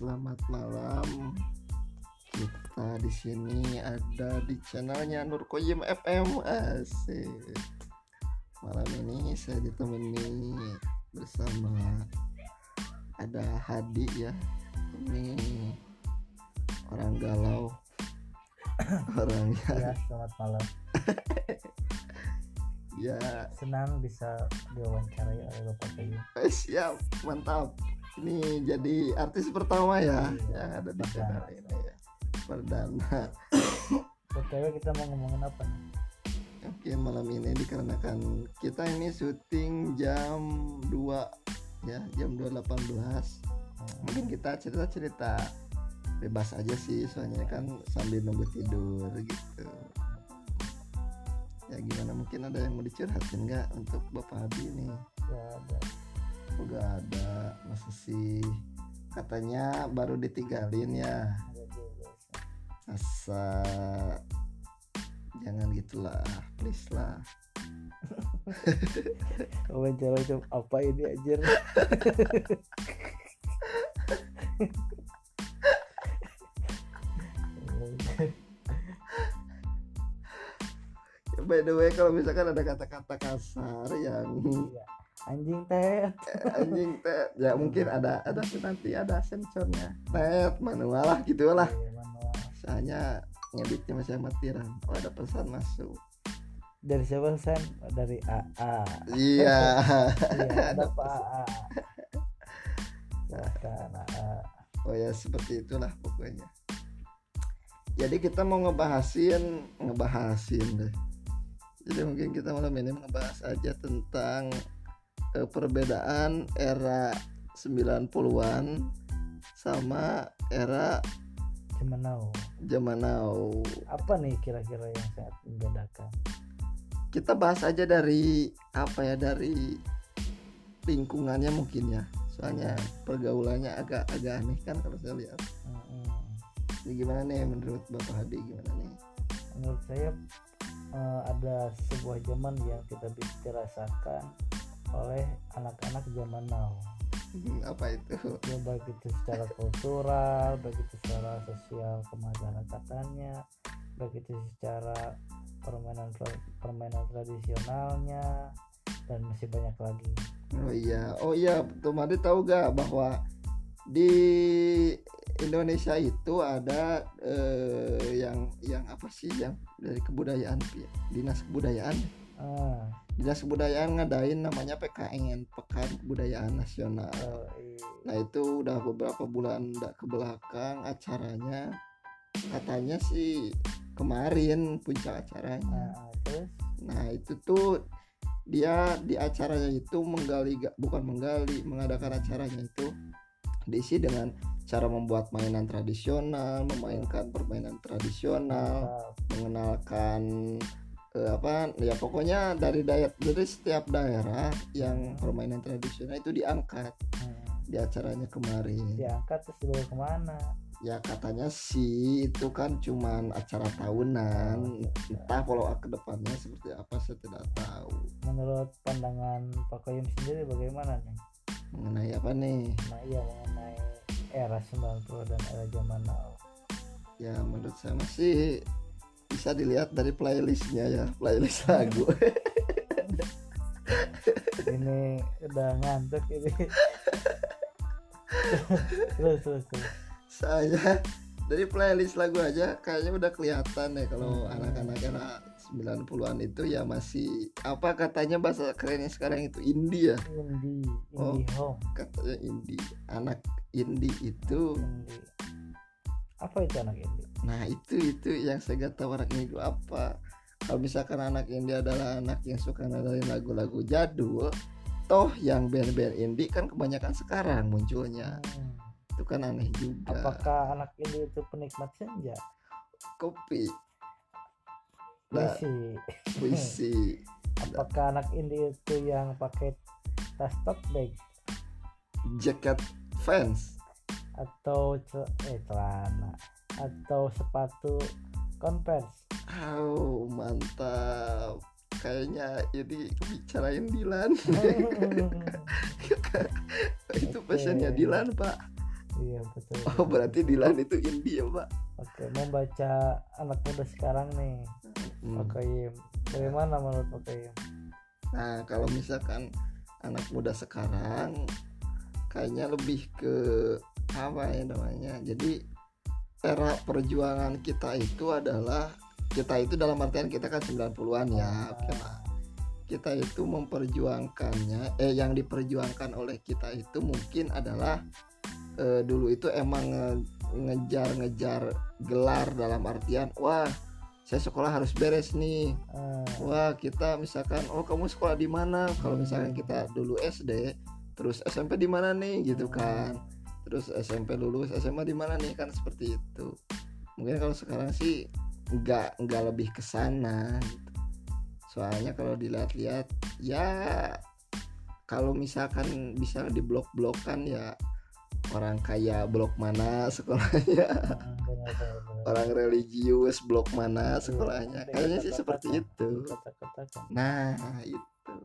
selamat malam. Kita di sini ada di channelnya Nur Koyim FM asik. Malam ini saya ditemani bersama ada Hadi ya. Ini orang galau. orang Ya, selamat malam. ya Senang bisa diwawancarai oleh Bapak Kayu. eh, siap mantap. Ini jadi artis pertama ya Iya, yang ada di channel ini ya. Perdana. BTW kita mau ngomongin apa nih? Oke malam ini dikarenakan kita ini syuting jam 2 ya jam 2.18 mungkin kita cerita-cerita bebas aja sih soalnya kan sambil nunggu tidur gitu ya gimana mungkin ada yang mau dicurhatin nggak untuk Bapak Hadi ini Ya, ada. Enggak ada masa sih katanya baru ditinggalin ya ada juga. asa jangan gitulah please lah Wawancara itu apa ini anjir? by the way kalau misalkan ada kata-kata kasar yang Iya. Anjing teh. anjing teh ya mungkin ada ada nanti ada sensornya tet manual lah gitu lah Iya, soalnya ngeditnya masih amatiran oh ada pesan masuk Dari siapa San? Dari AA. iya Iya, ada Pak AA. Silahkan AA. oh ya seperti itulah pokoknya jadi kita mau ngebahasin ngebahasin deh jadi mungkin kita malam ini ngebahas aja tentang eh, perbedaan era 90-an sama era Cuman now. zaman now Apa nih kira-kira yang sangat membedakan? kita bahas aja dari apa ya dari lingkungannya mungkin ya soalnya pergaulannya agak agak aneh kan kalau saya lihat Mm-mm. ini gimana nih menurut bapak Hadi gimana nih menurut saya eh, ada sebuah zaman yang tidak bisa dirasakan oleh anak-anak zaman now. Hmm, apa itu? Ya baik itu secara kultural baik itu secara sosial kemasyarakatannya baik itu secara permainan permainan tradisionalnya dan masih banyak lagi. Oh iya oh iya tuh Madi tahu gak bahwa di Indonesia itu ada eh, yang yang apa sih yang dari kebudayaan dinas kebudayaan? Ah dinas kebudayaan ngadain namanya PKN Pekan Kebudayaan Nasional. Oh, iya. Nah itu udah beberapa bulan ke belakang acaranya. Katanya sih kemarin puncak acaranya. nah terus? Nah itu tuh dia di acaranya itu menggali ga- bukan menggali mengadakan acaranya itu diisi dengan cara membuat mainan tradisional, memainkan permainan tradisional, mengenalkan apa ya pokoknya dari daerah dari setiap daerah yang permainan tradisional itu diangkat Hmm. di acaranya kemarin. diangkat terus dibawa ke mana Ya katanya sih itu kan cuman acara tahunan. Entah follow up ke depannya seperti apa saya tidak tahu. menurut pandangan Pak Koyum sendiri bagaimana nih Mengenai apa nih? nah iya mengenai era 90 dan era zaman now Ya menurut saya masih bisa dilihat dari playlistnya ya playlist lagu. ini udah ngantuk ini terus terus terus saya dari playlist lagu aja kayaknya udah kelihatan ya kalau Hmm. anak-anak era 90-an itu ya masih apa katanya bahasa kerennya sekarang itu indie ya indie Oh. indie home katanya indie anak indie itu indie apa itu anak indie Nah itu itu yang saya gak tahu anak ini apa. Kalau misalkan anak indie adalah anak yang suka nadain lagu-lagu jadul, toh yang band-band indie kan kebanyakan sekarang munculnya. Hmm. Itu kan aneh juga. apakah anak indie itu penikmat senja Kopi, Nah. puisi puisi, apakah anak indie itu yang pakai tas tote bag jacket fans. Atau ce- eh celana atau sepatu converse Oh mantap. Kayaknya ini bicarain Dilan. itu Oke. pesannya Dilan pak. iya betul, oh berarti Dilan itu indie ya pak oke mau baca anak muda sekarang nih Hmm. Pak Kayim bagaimana menurut Pak Kayim Nah, kalau misalkan anak muda sekarang kayaknya lebih ke apa ya namanya? Jadi era perjuangan kita itu adalah kita itu dalam artian kita kan 90-an ya. Oke, Pak. Kita itu memperjuangkannya eh yang diperjuangkan oleh kita itu mungkin adalah eh, dulu itu emang nge- ngejar-ngejar gelar dalam artian wah saya sekolah harus beres nih Ah, Wah kita misalkan oh kamu sekolah di mana? Kalau misalkan kita dulu SD, terus SMP di mana nih gitu kan? Terus SMP lulus SMA di mana nih kan seperti itu. Mungkin kalau sekarang sih nggak nggak lebih ke sana. Gitu. Soalnya kalau dilihat-lihat ya kalau misalkan bisa di blok-blokan ya orang kaya blok mana sekolahnya ah, orang religius blok mana sekolahnya Iya, kayaknya sih seperti itu kata-kata kan Nah, itu.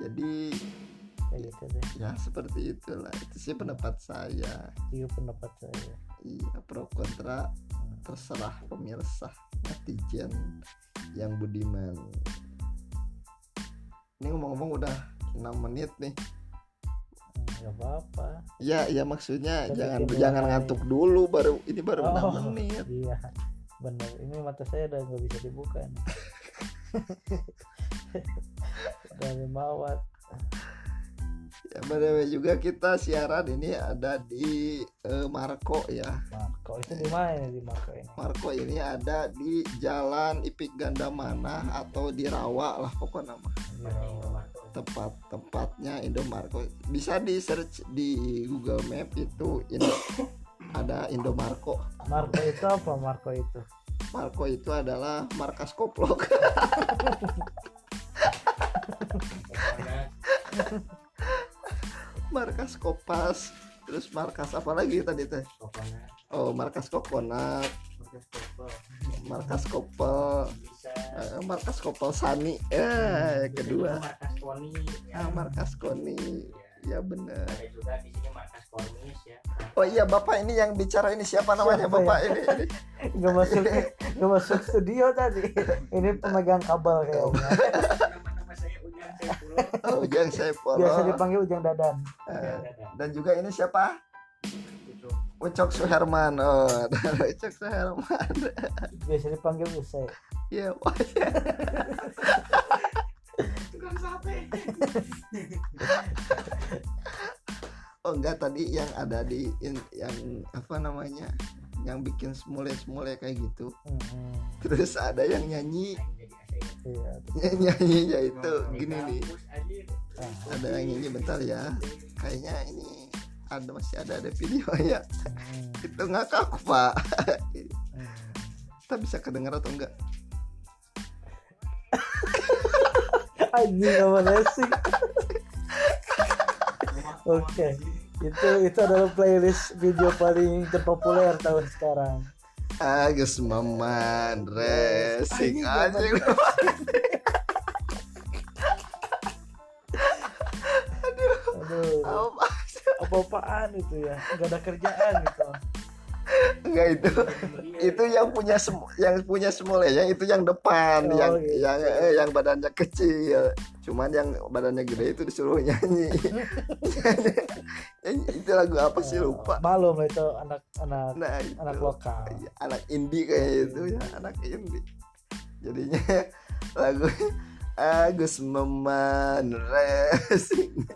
Jadi gitu deh ya seperti itulah. Itu sih pendapat saya. itu pendapat saya Iya, pro kontra terserah pemirsa netizen yang budiman. Ini ngomong-ngomong udah 6 menit nih. Nggak apa-apa Ya, ya maksudnya Kita jangan jangan mulai. ngantuk dulu baru ini baru Oh, 6 menit. iya benar ini mata saya udah nggak bisa dibuka nih dari mawat Ya, by the way juga kita siaran ini ada di eh, Marco ya. Marco itu di mana ini di Marco ini? Marco ini ada di Jalan Ipik Gandamana atau di Rawa lah pokoknya nama. Di Rawa. tempat tempatnya Indomarko bisa di search di Google Map itu Indo, ada Indomarko Marco itu apa? Marco itu? Marco itu adalah markas koplok markas kopas. Terus markas apa lagi tadi teh? Oh markas kokonat. Markas kopel. Eh, markas kopel Sani. Eh kedua. markas Koni ah markas Koni. Ya bener. Ada juga di sini markas ya. Oh iya bapak ini yang bicara ini. Siapa namanya Siapa bapak ya? ini, ini. Nggak masuk nggak masuk studio tadi. Ini pemegang kabel kayaknya Ujang oh Ujang Saifullah biasa dipanggil Ujang Dadan. Eh, dan juga ini siapa? Ucok Suherman. Oh Ucok Suherman. Biasa dipanggil Usai. Iya, iya. tukang sate oh enggak tadi yang ada di in- yang apa namanya yang bikin semule-semule kayak gitu. Hmm, terus ada yang nyanyi. Iya nyanyinya itu gini nih. Ah, ada yang nyanyi bentar ya. Kayaknya ini ada masih ada ada videonya hmm, itu ngakak pak. Hmm. kita bisa kedengar atau enggak anjing sama racing oke itu itu adalah playlist video paling terpopuler tahun sekarang. Agus Maman Racing Anjing, anjing. Aduh. Apa apa-apaan itu ya? Nggak ada kerjaan gitu enggak itu. Itu yang punya semu yang punya semule ya itu yang depan Oh, yang gitu. yang eh, yang badannya kecil. Cuman yang badannya gede itu disuruh nyanyi. Nyanyi, itu lagu apa sih? Lupa. Malum itu anak-anak nah itu. anak lokal. Iya, anak indie kayak itu ya anak indie. Jadinya lagu Agus Meman Racing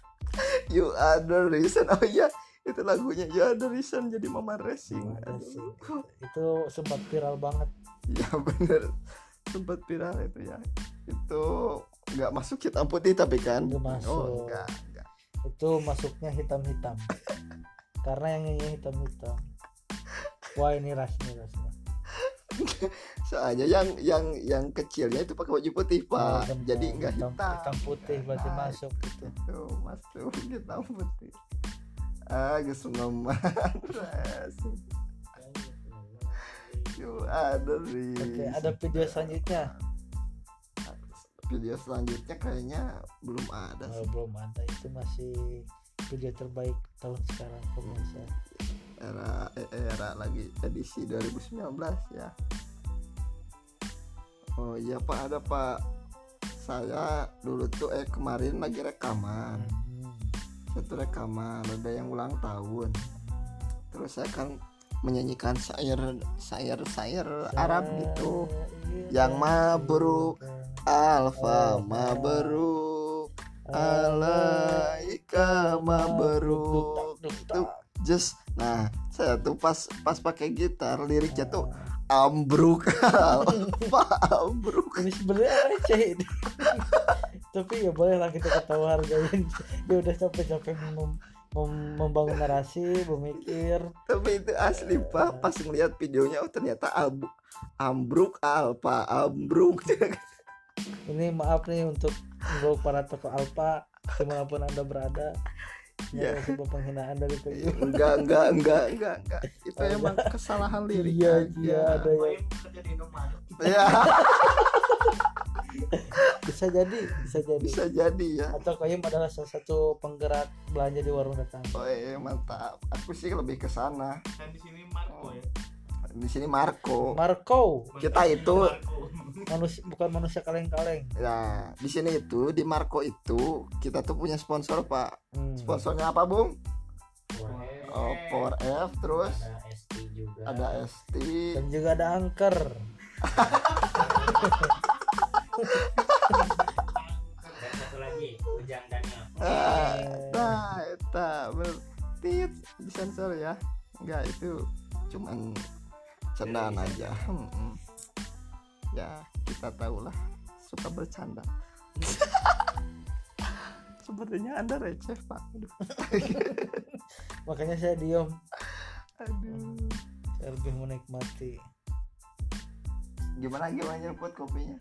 You are the reason. Oh iya itu lagunya are the reason jadi Maman Racing. Ada. Aduh. itu sempat viral banget. Ya bener. Sempat viral itu ya. Itu nggak masuk hitam putih tapi kan? Nggak masuk. oh enggak enggak itu masuknya hitam-hitam. Karena yang nyanyi hitam-hitam. Wah ini rasnya rasnya soalnya yang yang yang kecilnya itu pakai baju putih pak. Oh, benar. jadi enggak hitam, hitam. hitam putih berarti Nah, masuk gitu. Tuh, masuk hitam putih Meman Racing You are the oke ada video selanjutnya? Video selanjutnya kayaknya belum ada Oh, sih. belum ada. Itu masih video terbaik tahun sekarang pemirsa. Era era lagi edisi 2019 ya. Oh iya pak. Ada pak. Saya dulu tuh eh kemarin lagi rekaman. Hmm. Satu rekaman ada yang ulang tahun. Terus saya kan menyanyikan syair syair syair Arab gitu. yang mabruk alfa mabruk alaika mabruk. Itu just nah saya tuh pas pas pakai gitar liriknya tuh ambruk. Alfa ambruk. Ini sebenarnya receh tapi ya boleh lah kita ketawa hargain dia udah capek-capek mem- mem- membangun narasi memikir tapi itu asli pak. Pas ngeliat videonya oh ternyata Ab- ambruk alfa ambruk. Ini maaf nih untuk untuk para tokoh alpa. Di mana pun anda berada. Ya. ya sebuah penghinaan dari Teguh. enggak enggak enggak enggak enggak. Itu emang kesalahan lirik iya iya ada Oh, yang ya bisa jadi bisa jadi. Bisa jadi ya. Atau Koyum adalah salah satu penggerak belanja di warung datang. Oh iya, mantap. Aku sih lebih ke sana. Dan di sini Marco ya. di sini Marco. Marco. Kita itu- Marco. manusia bukan manusia kaleng-kaleng. Ya di sini itu di Marco itu kita tuh punya sponsor pak. Hmm. sponsornya apa bung? Oh, Power F terus? Ada ST juga. Ada ST dan juga ada angker dan satu lagi Ujang Daniel. Ah, nah eta bener tit disensor ya? Enggak itu cuman candaan aja. Hmm, hmm. ya kita tahulah suka bercanda. Sepertinya anda receh pak. Aduh, makanya saya diem. Aduh. saya lebih menikmati. Gimana gimana nyeruput kopinya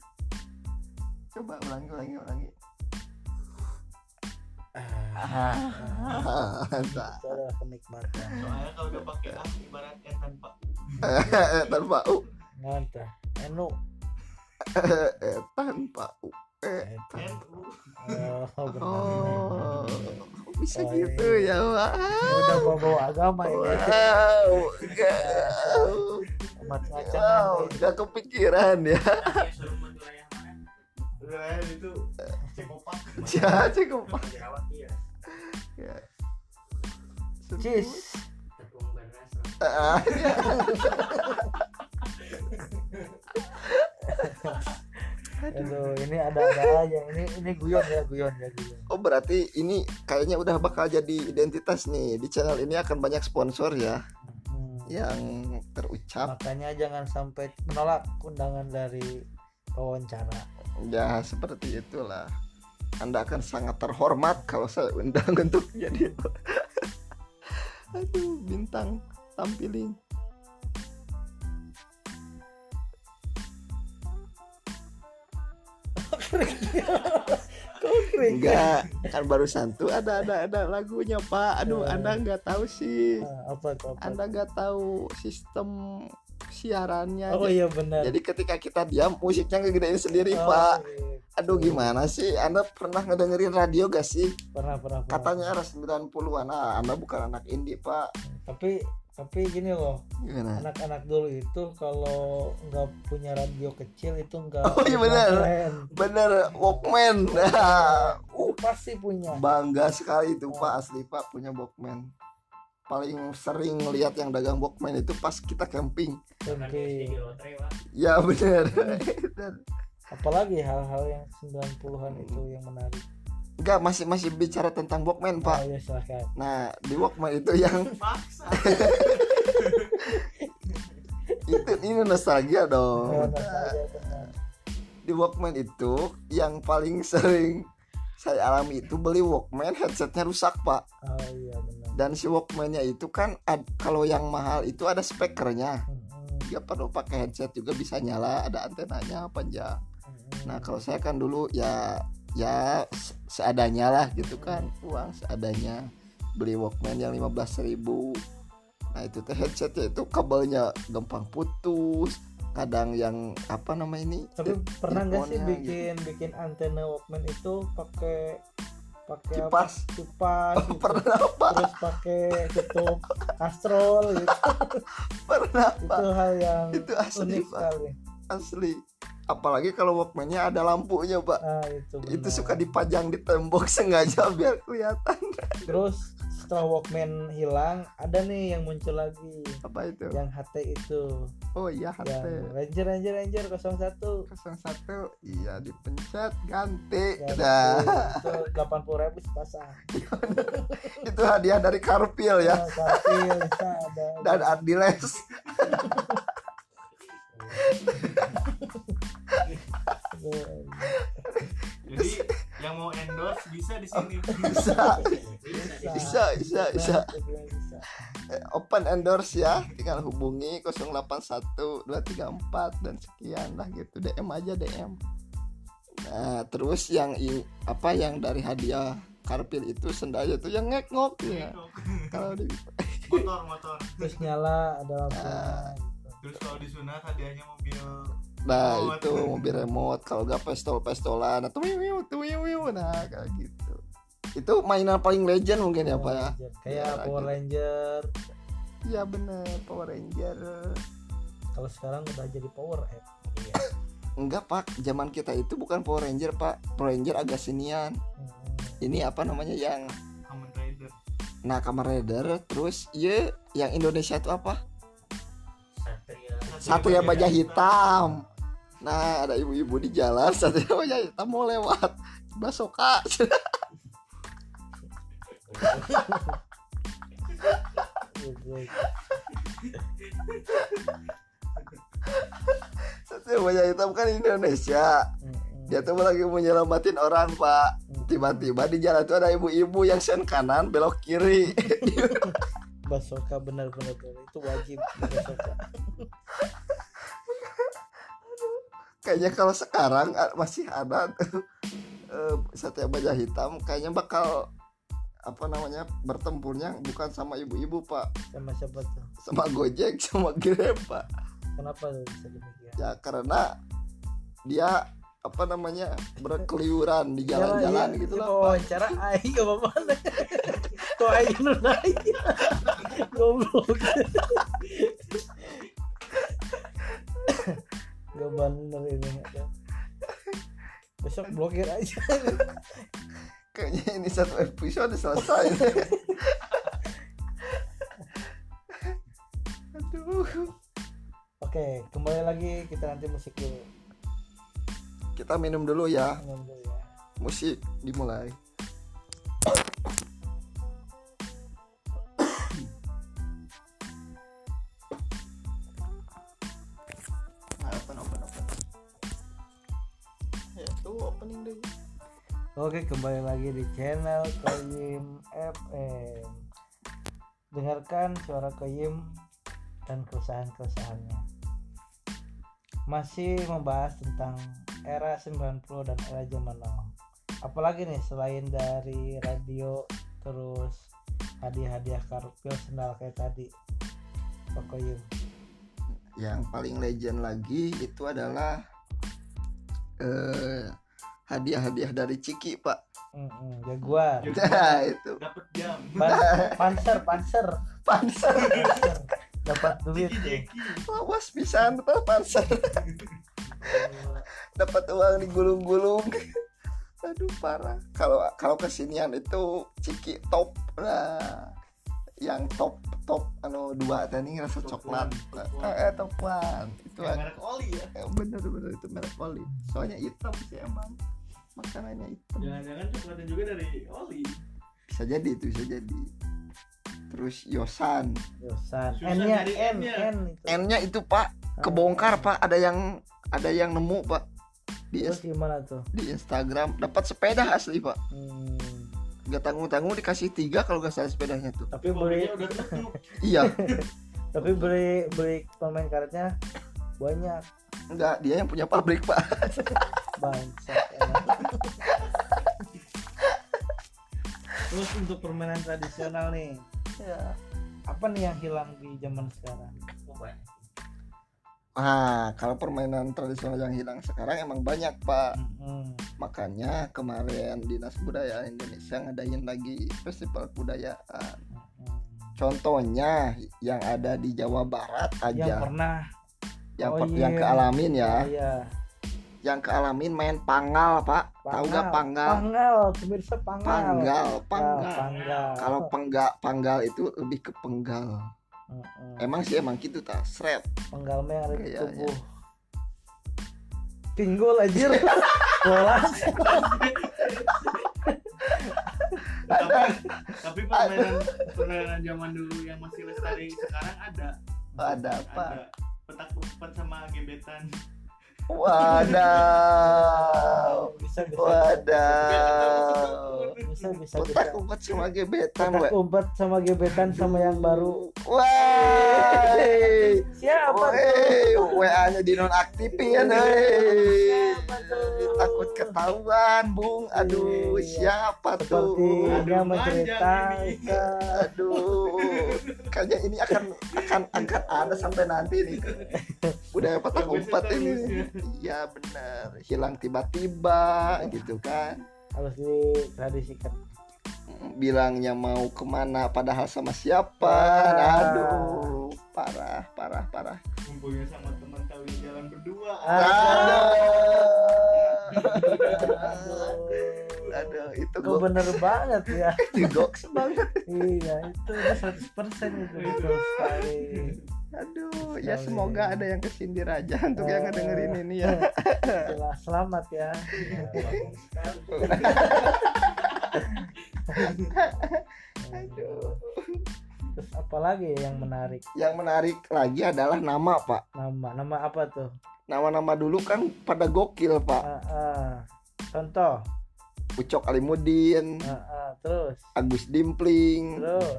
coba ulangi ulangi ulangi. Adalah kenikmatan. Soalnya kalau udah pakai ah ibaratnya tanpa. Tanpa u. Ngantah enu eh, tanpa u. Eh, oh, benar. oh bisa Oh, gitu iya. ya pak udah bawa bawa agama ini. Wow enggak wow enggak kepikiran ya Wilayah itu Cikopak. ya cukup pak Jerawat iya. Ya. Cis. Tepung beras aduh ini ada ada aja? Ini ini guyon ya guyon ya guyon. Oh berarti ini kayaknya udah bakal jadi identitas nih di channel ini akan banyak sponsor ya Hmm. yang terucap. Makanya jangan sampai menolak undangan dari wawancara ya seperti itulah. Anda akan sangat terhormat kalau saya undang untuk jadi aduh bintang tampilin. Enggak kan barusan tuh ada ada ada lagunya Pak. Aduh Eh. Anda nggak tahu sih. Ah, apa tuh apa Anda nggak tahu sistem siarannya oh iya benar. Jadi ketika kita diam musiknya ngegedein sendiri Oh, Pak. iya. Aduh gimana sih? Anda pernah ngedengerin radio gak sih? Pernah pernah pernah. Katanya era 90-an ah, Anda bukan anak indie pak. Tapi tapi gini loh. Gimana? Anak-anak dulu itu kalau nggak punya radio kecil itu nggak Oh, iya benar. keren. Bener Walkman. Nah, Itu pasti punya. Bangga sekali itu pak Asli pak punya Walkman Paling sering lihat yang dagang Walkman itu pas kita camping. Pak. Ya bener Dan- apalagi hal-hal yang 90-an itu yang menarik. Enggak masih masih bicara tentang Walkman pak. Ya silahkan Nah di Walkman itu yang itu ini nostalgia Oh, dong nostalgia benar. di Walkman itu yang paling sering saya alami itu beli Walkman headsetnya rusak pak. Oh iya benar dan si Walkmannya itu kan ad- kalau yang mahal itu ada speakernya. Dia perlu pakai headset juga bisa nyala ada antenanya panjang. Nah kalau saya kan dulu ya ya se- seadanya lah gitu kan uang seadanya. Beli Walkman yang 15.000 nah itu teh headsetnya itu kabelnya gampang putus. Kadang yang apa nama ini? Tapi pernah nggak sih bikin bikin antena Walkman itu pakai pakai apa? Kipas. Kipas gitu. pernah pak terus pakai tutup astrol gitu. Pernah itu pak hal yang itu asli unik pak. sekali. Asli. Apalagi kalau walkmannya ada lampunya pak. Nah itu itu benar. suka dipajang di tembok sengaja biar kelihatan. Terus setelah Walkman hilang. Ada nih yang muncul lagi. Apa itu? Yang HT itu. Oh iya yang HT Ranger Ranger Ranger 01 satu. Iya dipencet ganti. Ya, dah. delapan puluh ribu sepasang itu hadiah dari Karpil ya. Nah, karpil bisa ada. Dan Ardiles Jadi yang mau endorse bisa di sini. bisa Bisa, bisa bisa Nah. Eh, open endorse ya tinggal hubungi 081 234 dan sekian lah gitu DM aja DM nah terus yang i- apa yang dari hadiah Karpil itu sendalnya tuh yang ngek-ngok ya kalau di motor motor. terus nyala ada lampunya Ah. gitu. Terus kalau disunat hadiahnya mobil. Nah Remote. itu mobil remote kalau gak pistol-pistolan atau wiu wiu tuh wiu wiu nah kayak gitu itu mainan paling legend mungkin ya pak ya kayak Ya, Power. Ranger iya bener Power Ranger kalau sekarang udah jadi Power App Iya. enggak pak zaman kita itu bukan Power Ranger pak Power Ranger agak sinian Hmm. ini apa namanya yang Kamen Rider. nah Kamen Rider terus iya yang Indonesia itu apa Satria. Satria Baja Hitam nah ada ibu-ibu di jalan Satria Baja Hitam mau lewat basoka. Satria Baja Hitam kan Indonesia. Dia tuh lagi mau nyelamatin orang pak. Tiba-tiba di jalan tuh ada ibu-ibu yang sen kanan belok kiri. Basoka benar-benar. Itu wajib Basoka. Kayaknya kalau sekarang masih ada Satria Baja Hitam kayaknya bakal apa namanya bertempurnya bukan sama ibu-ibu pak. Sama siapa tuh? Sama Gojek sama Grab pak. Kenapa bisa demikian? Ya karena dia apa namanya berkeliuran di jalan-jalan Ya, gitu ya, lah ya, pak. wawancara Ai gak apa-apa kok Ai nanya goblok. Gak bener ini besok blokir aja kayaknya ini satu episode selesai aduh. Oke kembali lagi kita nanti musik dulu kita minum dulu ya. Minum dulu ya. Musik dimulai Oke kembali lagi di channel Koyim FM Dengarkan suara Koyim dan keresahan-keresahannya. Masih membahas tentang era 90 dan era zaman now. Apalagi nih selain dari radio terus hadiah-hadiah karpil sendal kayak tadi Pak Koyim. Yang paling legend lagi itu adalah eh hadiah-hadiah dari Ciki pak. Mm-mm, Jaguar. Nah itu. Dapat jam. Pan- Panser Panser. Panser. Dapat duit. Lawas pisan tuh panser. Dapat uang digulung-gulung. Aduh parah. Kalau kalau kesinian itu Ciki top. Nah yang top top anu dua tadi rasa Top coklat. one, top one. eh, eh, top one. Itu merek oli ya. Eh, bener bener itu merek oli. Soalnya hitam sih emang makanannya hitam. Jangan-jangan coklatnya juga dari oli. bisa jadi itu bisa jadi. Terus Yosan. Yosan. N nya N N-nya. N itu. N nya itu pak. Kebongkar pak. Ada yang ada yang nemu pak. Di terus gimana tuh? di Instagram. Dapat sepeda asli pak. Hmm, gak tanggung tanggung dikasih tiga kalau gak salah sepedanya tuh. Tapi beli Pokoknya udah tutup. iya. Tapi beli beli permain karetnya banyak. Enggak dia yang punya pabrik pak. Bangsat. emang. Terus untuk permainan tradisional nih ya apa nih yang hilang di zaman sekarang. Nah, kalau permainan tradisional yang hilang sekarang emang banyak, Pak. Mm-mm. Makanya kemarin Dinas Budaya Indonesia ngadain lagi festival kebudayaan. Mm-mm. Contohnya yang ada di Jawa Barat yang aja, pernah yang oh per- iya. yang kealamin ya, iya yang kealamin main pangal, Pak. Tahu nggak pangal? panggal pemirsa panggal Panggal, Ah, panggal. panggal Kalau penggal, panggal itu lebih ke penggal. Mm-mm. Emang sih emang gitu tak, seret. penggal yang ada di tubuh pinggul anjir bola tapi tapi permainan permainan zaman dulu yang masih lestari sekarang ada Ada apa? ada petak umpet sama gebetan Wadaw. bisa bisa Wadaw. bisa bisa umpet sama gebetan, Kotak we. umpet sama gebetan sama yang baru Wah. siapa tuh WA-nya dinonaktifin, hei. Takut ketahuan, Bung. Aduh, siapa tuh? sepertinya menceritakan Aduh, kayaknya ini akan akan akan ada sampai nanti nih. Budaya petak Sampai umpet ini. Iya benar, hilang tiba-tiba gitu kan. harus ditradisikan Bilangnya mau ke mana padahal sama siapa. Ah. Aduh, parah, parah, parah. kumpulnya sama teman tahu jalan berdua Ah. Aduh. Aduh, itu Kok gue bener banget ya goks banget. Iya itu udah 100% itu betul sekali Aduh, ya semoga ada yang kesindir aja untuk yang ngedengerin ini ya. Jelas, Selamat ya Aduh. Terus apa lagi yang menarik Yang menarik lagi adalah nama, Pak. Nama Nama apa tuh Nama-nama dulu kan pada gokil, Pak. Ah, ah. Contoh Ucok Alimuddin, Ah, ah. Terus Agus Dimpling, Terus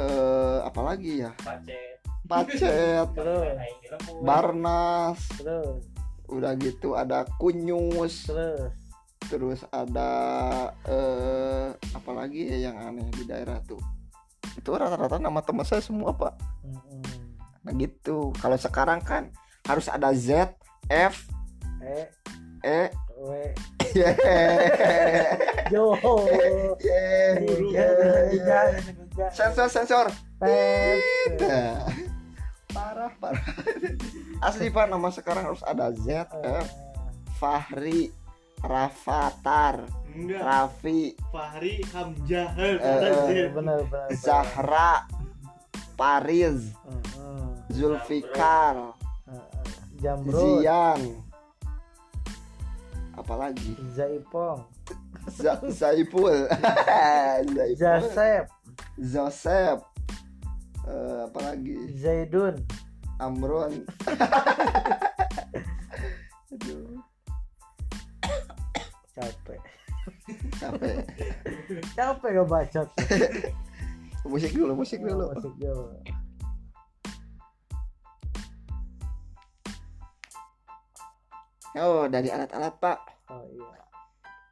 eh apalagi ya? Pacet. Pacet, Terus. Barnas, Terus udah gitu ada Kunyus, Terus terus ada eh apalagi ya yang aneh di daerah tuh. Itu rata-rata nama teman saya semua, Pak. Mm-mm. Nah gitu. Kalau sekarang kan harus ada Z, F, E E, W Y. Yo Sensor, sensor. Parah, parah. Asli Pak, nama sekarang harus ada Z, Eh, F, Fahri, Rafatar, enggak Raffi, Fahri Hamzah Eh, Bener bener bener. Zahra, Pariz, Mm-mm. Zulfikar. Jamrud Zian. Apalagi? Zaipong Z- Zaipul. Zaipul. Jasep Joseph. Eh, apalagi? Zaidun Amron. Aduh, capek capek. capek gak bacot Musik dulu, musik dulu. musik dulu Oh, dari alat-alat, Pak. Oh iya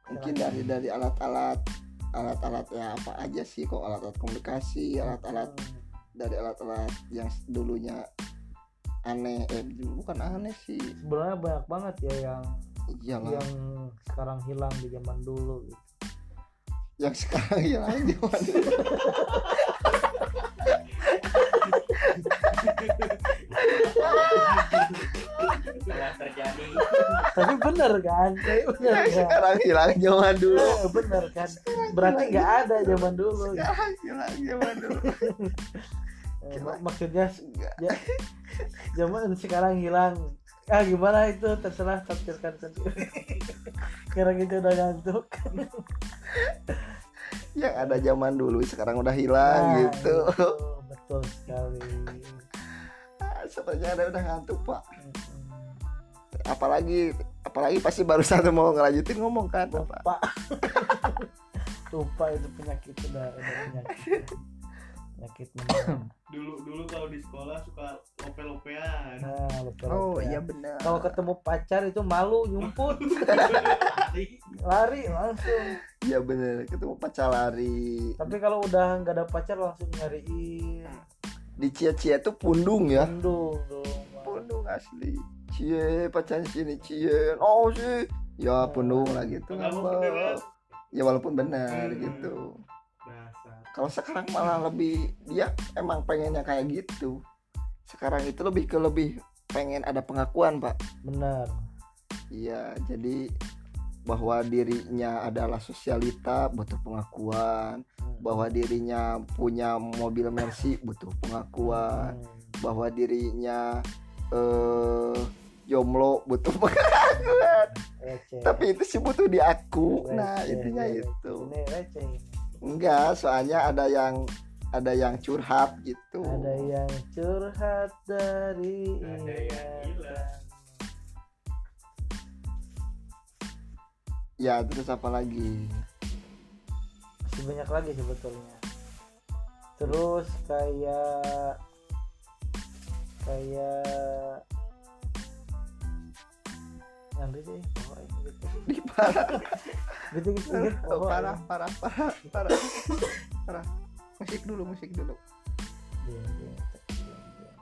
Mungkin dari dari alat-alat alat-alat ya apa aja sih kok alat-alat komunikasi, alat-alat Hmm. dari alat-alat yang dulunya aneh eh bukan aneh sih. sebenarnya banyak banget ya yang Iyalah. yang sekarang hilang di zaman dulu gitu. Yang sekarang hilang di mana? Telah bener kan? Tapi bener Yang kan? sekarang hilang zaman dulu. Eh, bener kan? Berarti nggak ada zaman dulu. Sekarang hilang zaman dulu. Eh, mak- maksudnya ya, zaman sekarang hilang. Ah gimana itu? Terserah tafsirkan sendiri sekarang itu udah ngantuk. Yang ada zaman dulu sekarang udah hilang Nah, gitu. itu, betul sekali. Ah, Sepertinya ada udah ngantuk, Pak. Apalagi apalagi pasti baru satu mau ngelanjutin ngomong kan, Pak. lupa lupa itu penyakit udah udah penyakit penyakit dulu dulu kalau di sekolah suka lope-lopean nah lupa Oh, lupa. iya benar. kalau ketemu pacar itu malu nyumput Lari. lari langsung Iya bener, ketemu pacar lari. tapi kalau udah nggak ada pacar langsung nyariin Di cia-cia tuh pundung ya. Bandung dong Pundung asli. Cie pacaran sini cie. Oh sih. Ya penuh lah gitu. beneran? ya walaupun benar Hmm. gitu. kalau sekarang malah lebih dia emang pengennya kayak gitu. Sekarang itu lebih ke lebih pengen ada pengakuan pak. Benar. Iya jadi bahwa dirinya adalah sosialita butuh pengakuan. Bahwa dirinya punya mobil Mercy butuh pengakuan. Hmm. bahwa dirinya eh jomblo butuh pengakuan receh. Tapi itu sih butuh diaku. Nah Receh, intinya receh. itu. Ini receh. Ini. enggak soalnya ada yang ada yang curhat gitu. Ada yang curhat dari Ada yang ya terus apa lagi? Masih banyak lagi sebetulnya. Terus kayak kayak nanti sih pokoknya gitu. Di parah. Gitu gitu, gitu Oh, parah parah parah parah. Parah. Musik dulu musik dulu. Diam, diam, diam, diam.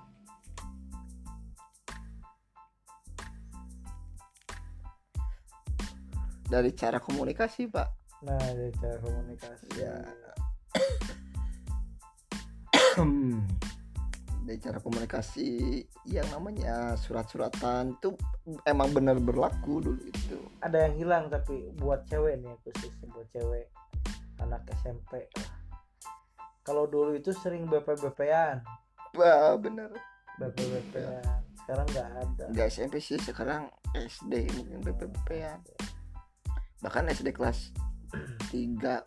dari cara komunikasi pak. Nah dari cara komunikasi. Ya. dari cara komunikasi yang namanya surat-suratan itu emang benar berlaku dulu itu. Ada yang hilang tapi buat cewek nih khususnya buat cewek anak SMP kalau dulu itu sering BP-BP-an wah bener. BP-BP-an sekarang nggak ada. Nggak SMP sih sekarang SD mungkin BPBP ya bahkan SD kelas 3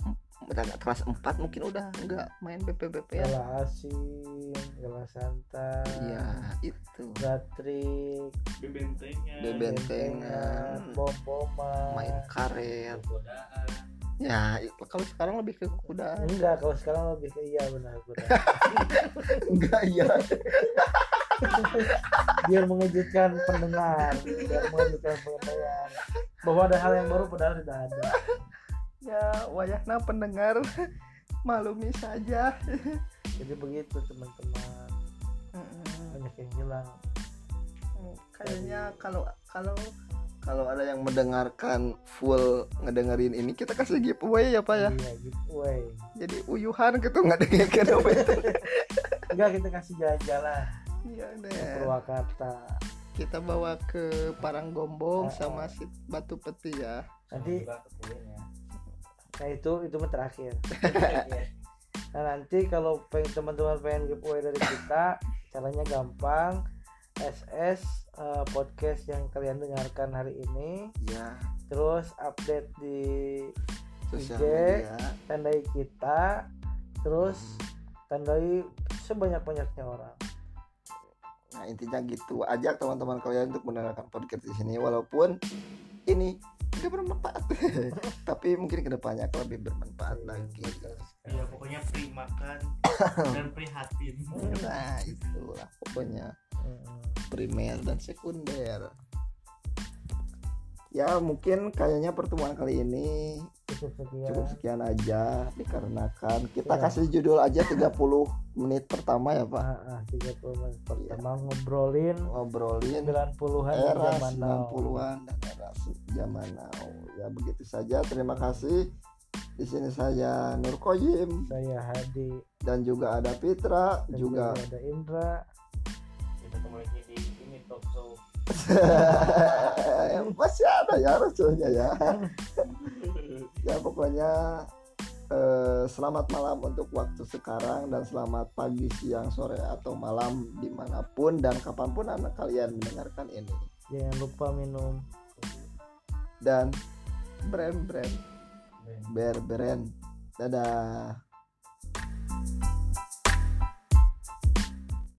kelas 4 mungkin udah nggak main BPBP ya Gala asin, gala santai, iya itu gatrik, Bebentengan. Bebentengan. bom-boman. main karet godaan ya kalau sekarang lebih ke kuda Enggak, kalau sekarang lebih ke iya benar benar. enggak iya Biar mengejutkan pendengar, biar mengejutkan pendengar bahwa ada hal yang baru padahal tidak ada. Ya wayahna pendengar malumi saja. Jadi begitu teman-teman, banyak yang hilang. kayaknya kalau kalau kalau ada yang mendengarkan full ngedengerin ini kita kasih giveaway ya pak ya? Iya, giveaway. jadi uyuhan gitu nggak dengerin apa itu Enggak kita kasih jalan-jalan. Iya ke deh Purwakarta. kita bawa ke Paranggombong sama si Batu Peti ya. Nanti ya nah itu itu mah terakhir. Nah nanti kalau pengen teman-teman pengen giveaway dari kita caranya gampang. SS eh, podcast yang kalian dengarkan hari ini. Ya terus update di sosial IG. media. tandai kita. Terus tandai sebanyak-banyaknya orang. Nah intinya gitu. Ajak teman-teman kalian untuk mendengarkan podcast di sini walaupun ini nggak bermanfaat. Tapi mungkin ke depannya akan lebih bermanfaat lagi Ya pokoknya free makan dan prihatin. nah itulah pokoknya. Primer dan sekunder. Ya mungkin kayaknya pertemuan kali ini cukup sekian cukup sekian aja dikarenakan kita Iya. kasih judul aja 30 menit pertama ya Pak. Ah, ah, 30 menit pertama ngobrolin ngobrolin 90-an dan era zaman now. 90-an dan era zaman now. Ya begitu saja. Terima kasih. Di sini saya Nur Koyim saya Hadi. Dan juga ada Fitra dan juga ada Indra. Kita kembali lagi di ini talk show. Masih ada ya rasanya ya. Ya pokoknya eh, selamat malam untuk waktu sekarang dan selamat pagi siang sore atau malam di mana pun dan kapan pun anak kalian mendengarkan ini. Jangan lupa minum dan brand brand ber brand dadah